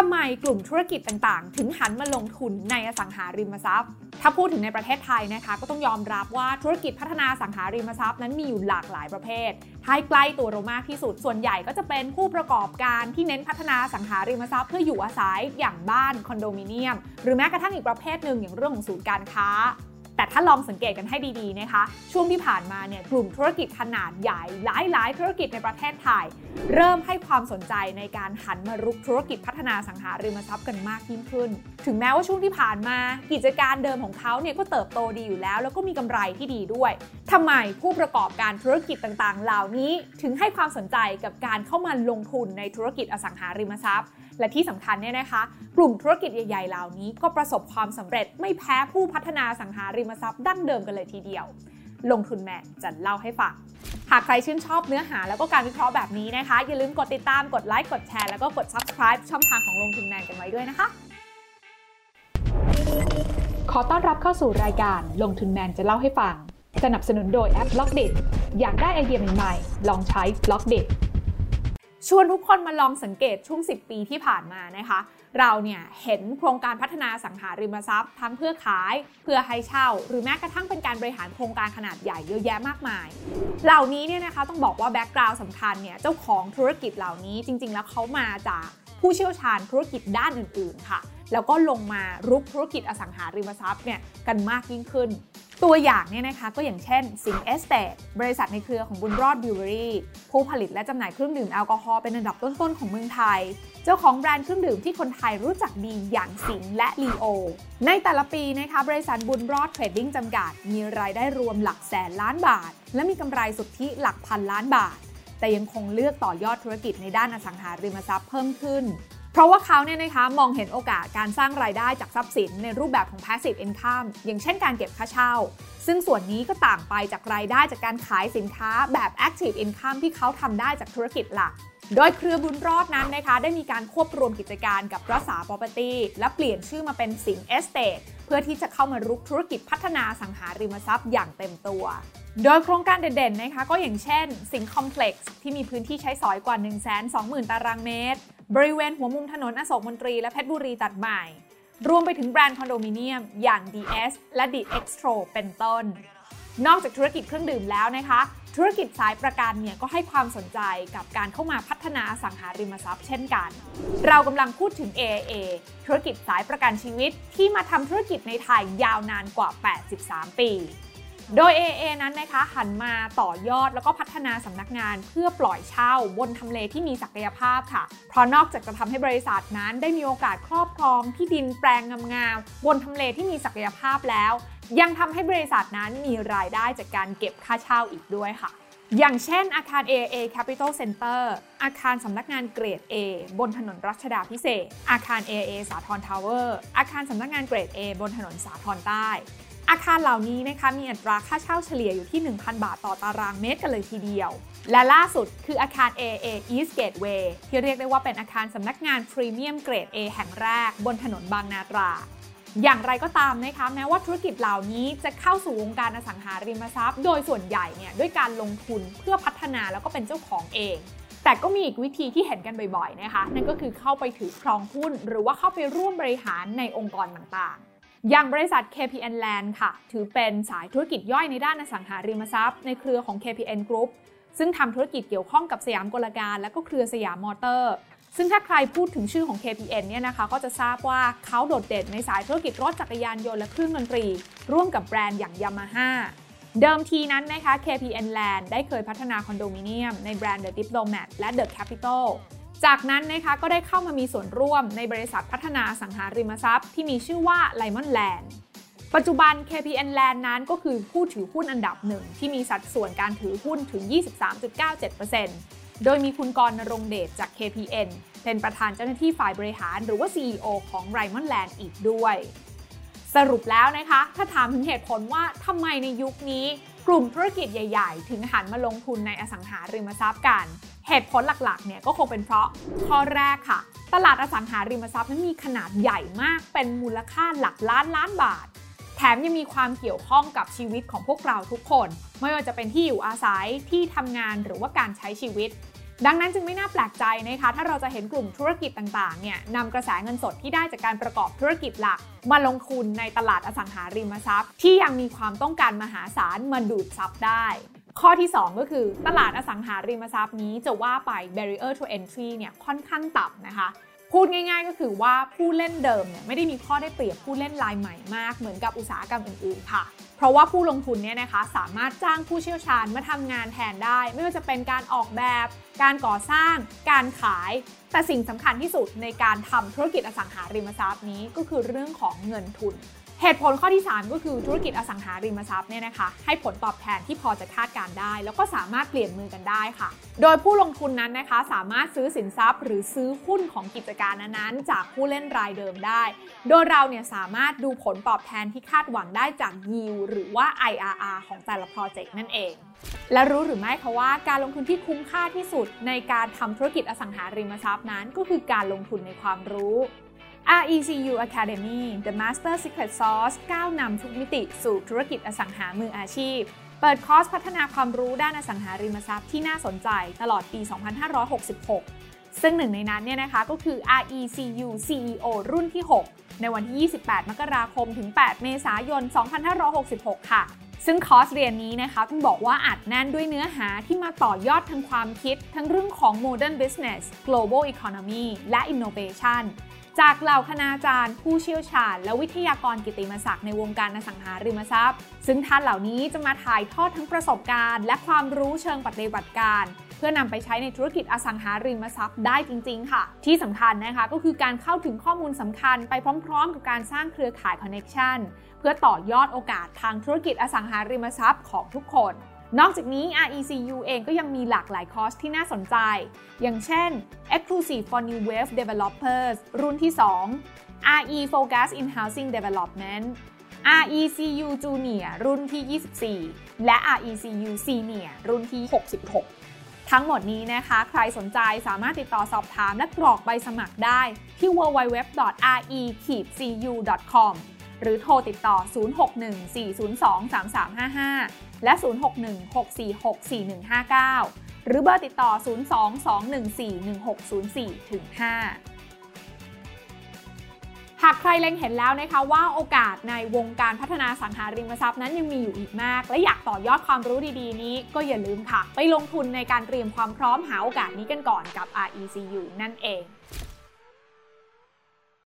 ทำไมกลุ่มธุรกิจต่างๆ ถึงหันมาลงทุนในอสังหาริมทรัพย์ ถ้าพูดถึงในประเทศไทยนะคะ ก็ต้องยอมรับว่าธุรกิจพัฒนาสังหาริมทรัพย์นั้นมีอยู่หลากหลายประเภทท้ายใกล้ตัวเรามากที่สุด ส่วนใหญ่ก็จะเป็นผู้ประกอบการที่เน้นพัฒนาสังหาริมทรัพย์เพื่ออยู่อาศัยอย่างบ้านคอนโดมิเนียม หรือแม้กระทั่งอีกประเภทหนึ่งอย่างเรื่องของศูนย์การค้า แต่ถ้าลองสังเกตกันให้ดีๆนะคะ ช่วงที่ผ่านมาเนี่ยกลุ่มธุรกิจขนาดใหญ่หลายๆ ธุรกิจในประเทศไทย เริ่มให้ความสนใจในการหันมารุกธุรกิจพัฒนาสังหาริมทรัพย์กันมากยิ่งขึ้น ถึงแม้ว่าช่วงที่ผ่านมากิจการเดิมของเขาเนี่ยก็เติบโตดีอยู่แล้ว แล้วก็มีกำไรที่ดีด้วยทำไมผู้ประกอบการธุรกิจต่างๆ เหล่านี้ ถึงให้ความสนใจกับการเข้ามาลงทุนในธุรกิจอสังหาริมทรัพย์และที่สำคัญเนี่ยนะคะ กลุ่มธุรกิจใหญ่ๆ เหล่านี้ก็ประสบความสำเร็จไม่แพ้ผู้พัฒนาสังหาริมมทรัพย์ดั้งเดิมกันเลยทีเดียว ลงทุนแมนจะเล่าให้ฟังหากใครชื่นชอบเนื้อหาแล้วก็การวิเคราะห์แบบนี้นะคะ อย่าลืมกดติดตามกดไลค์กดแชร์แล้วก็กด subscribe ช่องทางของลงทุนแมนกันไว้ด้วยนะคะ ขอต้อนรับเข้าสู่รายการลงทุนแมนจะเล่าให้ฟัง สนับสนุนโดยแอป b ล็อกเดอยากได้ไอเดียใหม่ๆลองใช้ b ล็อกเด ชวนทุกคนมาลองสังเกตช่วง 10 ปีที่ผ่านมานะคะ เราเนี่ยเห็นโครงการพัฒนาสังหาริมทรัพย์ ทั้งเพื่อขาย เพื่อให้เช่า หรือแม้กระทั่งเป็นการบริหารโครงการขนาดใหญ่เยอะแยะมากมาย เหล่านี้เนี่ยนะคะต้องบอกว่า background สำคัญเนี่ยเจ้าของธุรกิจเหล่านี้จริง ๆ แล้วเขามาจาก ผู้เชี่ยวชาญธุรกิจด้านอื่นๆค่ะ แล้วก็ลงมารุกธุรกิจอสังหาริมทรัพย์เนี่ยกันมากยิ่งขึ้น ตัวอย่างเนี่ยนะคะก็อย่างเช่นสิงห์ เอสเตทบริษัทในเครือของบุญรอดบริวเวอรี่ผู้ผลิตและจำหน่ายเครื่องดื่มแอลกอฮอล์เป็นอันดับต้นๆของเมืองไทย เจ้าของแบรนด์เครื่องดื่มที่คนไทยรู้จักดีอย่างสิงห์และลีโอ ในแต่ละปีนะคะบริษัทบุญรอดเทรดดิ้งจำกัด มีรายได้รวมหลักแสนล้านบาท และมีกำไรสุทธิหลักพันล้านบาท แต่ยังคงเลือกต่อยอดธุรกิจในด้านอสังหาริมทรัพย์เพิ่มขึ้น เพราะว่าเขาเนี่ยนะคะมองเห็นโอกาสการสร้างรายได้จากทรัพย์สินในรูปแบบของ passive income อย่างเช่นการเก็บค่าเช่า ซึ่งส่วนนี้ก็ต่างไปจากรายได้จากการขายสินค้าแบบ active income ที่เขาทำได้จากธุรกิจหลักโดยเครือบุญรอดนั้นนะคะ ได้มีการควบรวมกิจการกับรัษา property และเปลี่ยนชื่อมาเป็นสิง estate เพื่อที่จะเข้ามารุกธุรกิจพัฒนาสังหาริมทรัพย์อย่างเต็มตัว โดยโครงการเด่นๆนะคะก็อย่างเช่น สิงคอมเพล็กซ์ที่มีพื้นที่ใช้สอยกว่า 120,000 ตารางเมตร บริเวณหัวมุมถนนอโศกมนตรีและเพชรบุรีตัดใหม่ รวมไปถึงแบรนด์คอนโดมิเนียม อย่าง DS และ The Extro เป็นต้น นอกจากธุรกิจเครื่องดื่มแล้วนะคะ ธุรกิจสายประกันเนี่ยก็ให้ความสนใจกับการเข้ามาพัฒนาสังหาริมทรัพย์เช่นกัน เรากำลังพูดถึง AIA ธุรกิจสายประกันชีวิตที่มาทำธุรกิจในไทยยาวนานกว่า 83 ปี โดย AA นั้นนะคะหันมาต่อยอดแล้วก็พัฒนาสำนักงานเพื่อปล่อยเช่าบนทำเลที่มีศักยภาพค่ะ เพราะนอกจากจะทำให้บริษัทนั้นได้มีโอกาสครอบครองที่ดินแปลงงามๆบนทำเลที่มีศักยภาพแล้ว ยังทำให้บริษัทนั้นมีรายได้จากการเก็บค่าเช่าอีกด้วยค่ะอย่างเช่นอาคาร AA Capital Center อาคารสำนักงานเกรด A บนถนนรัชดาภิเษก อาคาร AA สาทรทาวเวอร์ อาคารสำนักงานเกรด A บนถนนสาทรใต้ อาคารเหล่านี้นะคะมีอัตราค่าเช่าเฉลี่ยอยู่ที่ 1,000 บาทต่อตารางเมตรกันเลยทีเดียว และล่าสุดคืออาคาร AA East Gateway ที่เรียกได้ว่าเป็นอาคารสำนักงานพรีเมียมเกรด A แห่งแรก บนถนนบางนา-ตราด อย่างไรก็ตามนะคะแม้ว่าธุรกิจเหล่านี้จะเข้าสู่วงการอสังหาริมทรัพย์ โดยส่วนใหญ่เนี่ยด้วยการลงทุนเพื่อพัฒนาแล้วก็เป็นเจ้าของเองแต่ก็มีอีกวิธีที่เห็นกันบ่อยๆนะคะ นั่นก็คือเข้าไปถือครองหุ้น หรือว่าเข้าไปร่วมบริหารในองค์กรต่างๆ อย่างบริษัท KPN Land ค่ะ ถือเป็นสายธุรกิจย่อยในด้านอสังหาริมทรัพย์ในเครือของ KPN Group ซึ่งทำธุรกิจเกี่ยวข้องกับสยามกลการ และก็เครือสยามมอเตอร์ ซึ่งถ้าใครพูดถึงชื่อของ KPN เนี่ยนะคะ ก็จะทราบว่าเขาโดดเด่นในสายธุรกิจรถจักรยานยนต์และเครื่องดนตรี ร่วมกับแบรนด์อย่าง Yamaha เดิมทีนั้นนะคะ KPN Land ได้เคยพัฒนาคอนโดมิเนียมในแบรนด์ The Diplomat และ The Capital จากนั้นนะคะก็ได้เข้ามามีส่วนร่วมในบริษัทพัฒนาสังหาริมทรัพย์ ที่มีชื่อว่า Limon Land ปัจจุบัน KPN Land นั้นก็คือผู้ถือหุ้นอันดับหนึ่งที่มีสัดส่วนการถือหุ้นถึง 23.97%โดยมีคุณกรณรงเดชจาก KPN เป็นประธานเจ้าหน้าที่ฝ่ายบริหารหรือว่า CEO ของ r i m o n Land อีกด้วย สรุปแล้วนะคะ ถ้าถามถึงเหตุผลว่าทำไมในยุคนี้ กลุ่มธุรกิจใหญ่ ๆ ถึงหันมาลงทุนในอสังหาริมทรัพย์กัน เหตุผลหลักๆ เนี่ยก็คงเป็นเพราะข้อแรกค่ะ ตลาดอสังหาริมทรัพย์นั้นมีขนาดใหญ่มาก เป็นมูลค่าหลักล้านล้านบาท แถมยังมีความเกี่ยวข้องกับชีวิตของพวกเราทุกคน ไม่ว่าจะเป็นที่อยู่อาศัย ที่ทำงานหรือว่าการใช้ชีวิต ดังนั้นจึงไม่น่าแปลกใจนะคะถ้าเราจะเห็นกลุ่มธุรกิจต่างๆเนี่ยนำกระแสเงินสดที่ได้จากการประกอบธุรกิจหลัก มาลงทุนในตลาดอสังหาริมทรัพย์ ที่ยังมีความต้องการมหาศาลมาดูดซับได้ ข้อที่ 2 ก็คือตลาดอสังหาริมทรัพย์นี้จะว่าไป barrier to entry เนี่ยค่อนข้างต่ำนะคะ พูดง่าย ๆ ก็คือว่าผู้เล่นเดิมเนี่ยไม่ได้มีข้อได้เปรียบผู้เล่นรายใหม่มากเหมือนกับอุตสาหกรรมอื่นๆค่ะ เพราะว่าผู้ลงทุนเนี่ยนะคะสามารถจ้างผู้เชี่ยวชาญมาทำงานแทนได้ ไม่ว่าจะเป็นการออกแบบ การก่อสร้าง การขาย แต่สิ่งสำคัญที่สุดในการทำธุรกิจอสังหาริมทรัพย์นี้ก็คือเรื่องของเงินทุน เหตุผลข้อที่ 3 ก็คือธุรกิจอสังหาริมทรัพย์เนี่ยนะคะให้ผลตอบแทนที่พอจะคาดการได้ แล้วก็สามารถเปลี่ยนมือกันได้ค่ะ โดยผู้ลงทุนนั้นนะคะ สามารถซื้อสินทรัพย์ หรือซื้อหุ้นของกิจการนั้นๆ จากผู้เล่นรายเดิมได้ โดยเราเนี่ยสามารถดูผลตอบแทนที่คาดหวังได้จาก yield หรือว่า IRR ของแต่ละโปรเจกต์นั่นเอง และรู้หรือไม่คะว่าการลงทุนที่คุ้มค่าที่สุดในการทำธุรกิจอสังหาริมทรัพย์นั้น ก็คือการลงทุนในความรู้ RECU Academy The Master Secret Sauce ก้าวนำทุกมิติสู่ธุรกิจอสังหามืออาชีพ เปิดคอร์สพัฒนาความรู้ด้านอสังหาริมทรัพย์ที่น่าสนใจตลอดปี 2566 ซึ่งหนึ่งในนั้นเนี่ยนะคะก็คือ RECU CEO รุ่นที่ 6 ในวันที่ 28 มกราคมถึง 8 เมษายน 2566 ค่ะซึ่งคอร์สเรียนนี้นะคะต้องบอกว่าอัดแน่นด้วยเนื้อหาที่มาต่อยอดทางความคิด ทั้งเรื่องของ Modern Business Global Economy และ Innovation จากเหล่าคณาจารย์ ผู้เชี่ยวชาญ และวิทยากรกิติมศักดิ์ในวงการอสังหาริมทรัพย์ ซึ่งท่านเหล่านี้จะมาถ่ายทอดทั้งประสบการณ์ และความรู้เชิงปฏิบัติการ เพื่อนำไปใช้ในธุรกิจอสังหาริมทรัพย์ได้จริง ๆ ค่ะ ที่สำคัญนะคะก็คือการเข้าถึงข้อมูลสำคัญไปพร้อม ๆ กับการสร้างเครือข่ายคอนเน็ชันเพื่อต่อยอดโอกาสทางธุรกิจอสังหาริมทรัพย์ของทุกคน นอกจากนี้ RECU เองก็ยังมีหลากหลายคอร์สที่น่าสนใจ อย่างเช่น Exclusive for New Wave Developers รุ่นที่ 2 RE Focus in Housing Development RECU Junior รุ่นที่ 24 และ RECU Senior รุ่นที่ 66 ทั้งหมดนี้นะคะ ใครสนใจสามารถติดต่อสอบถามและกรอกใบสมัครได้ที่ www.re-cu.com หรือโทรติดต่อ 061-402-3355 และ 061-646-4159 หรือเบอร์ติดต่อ 022141604ถึง5หากใครเล็งเห็นแล้วนะคะว่าโอกาสในวงการพัฒนาสังหาริมทรัพย์นั้นยังมีอยู่อีกมาก และอยากต่อยอดความรู้ดีๆ นี้ก็อย่าลืมค่ะ ไปลงทุนในการเตรียมความพร้อมหาโอกาสนี้กันก่อนกับ RECU นั่นเอง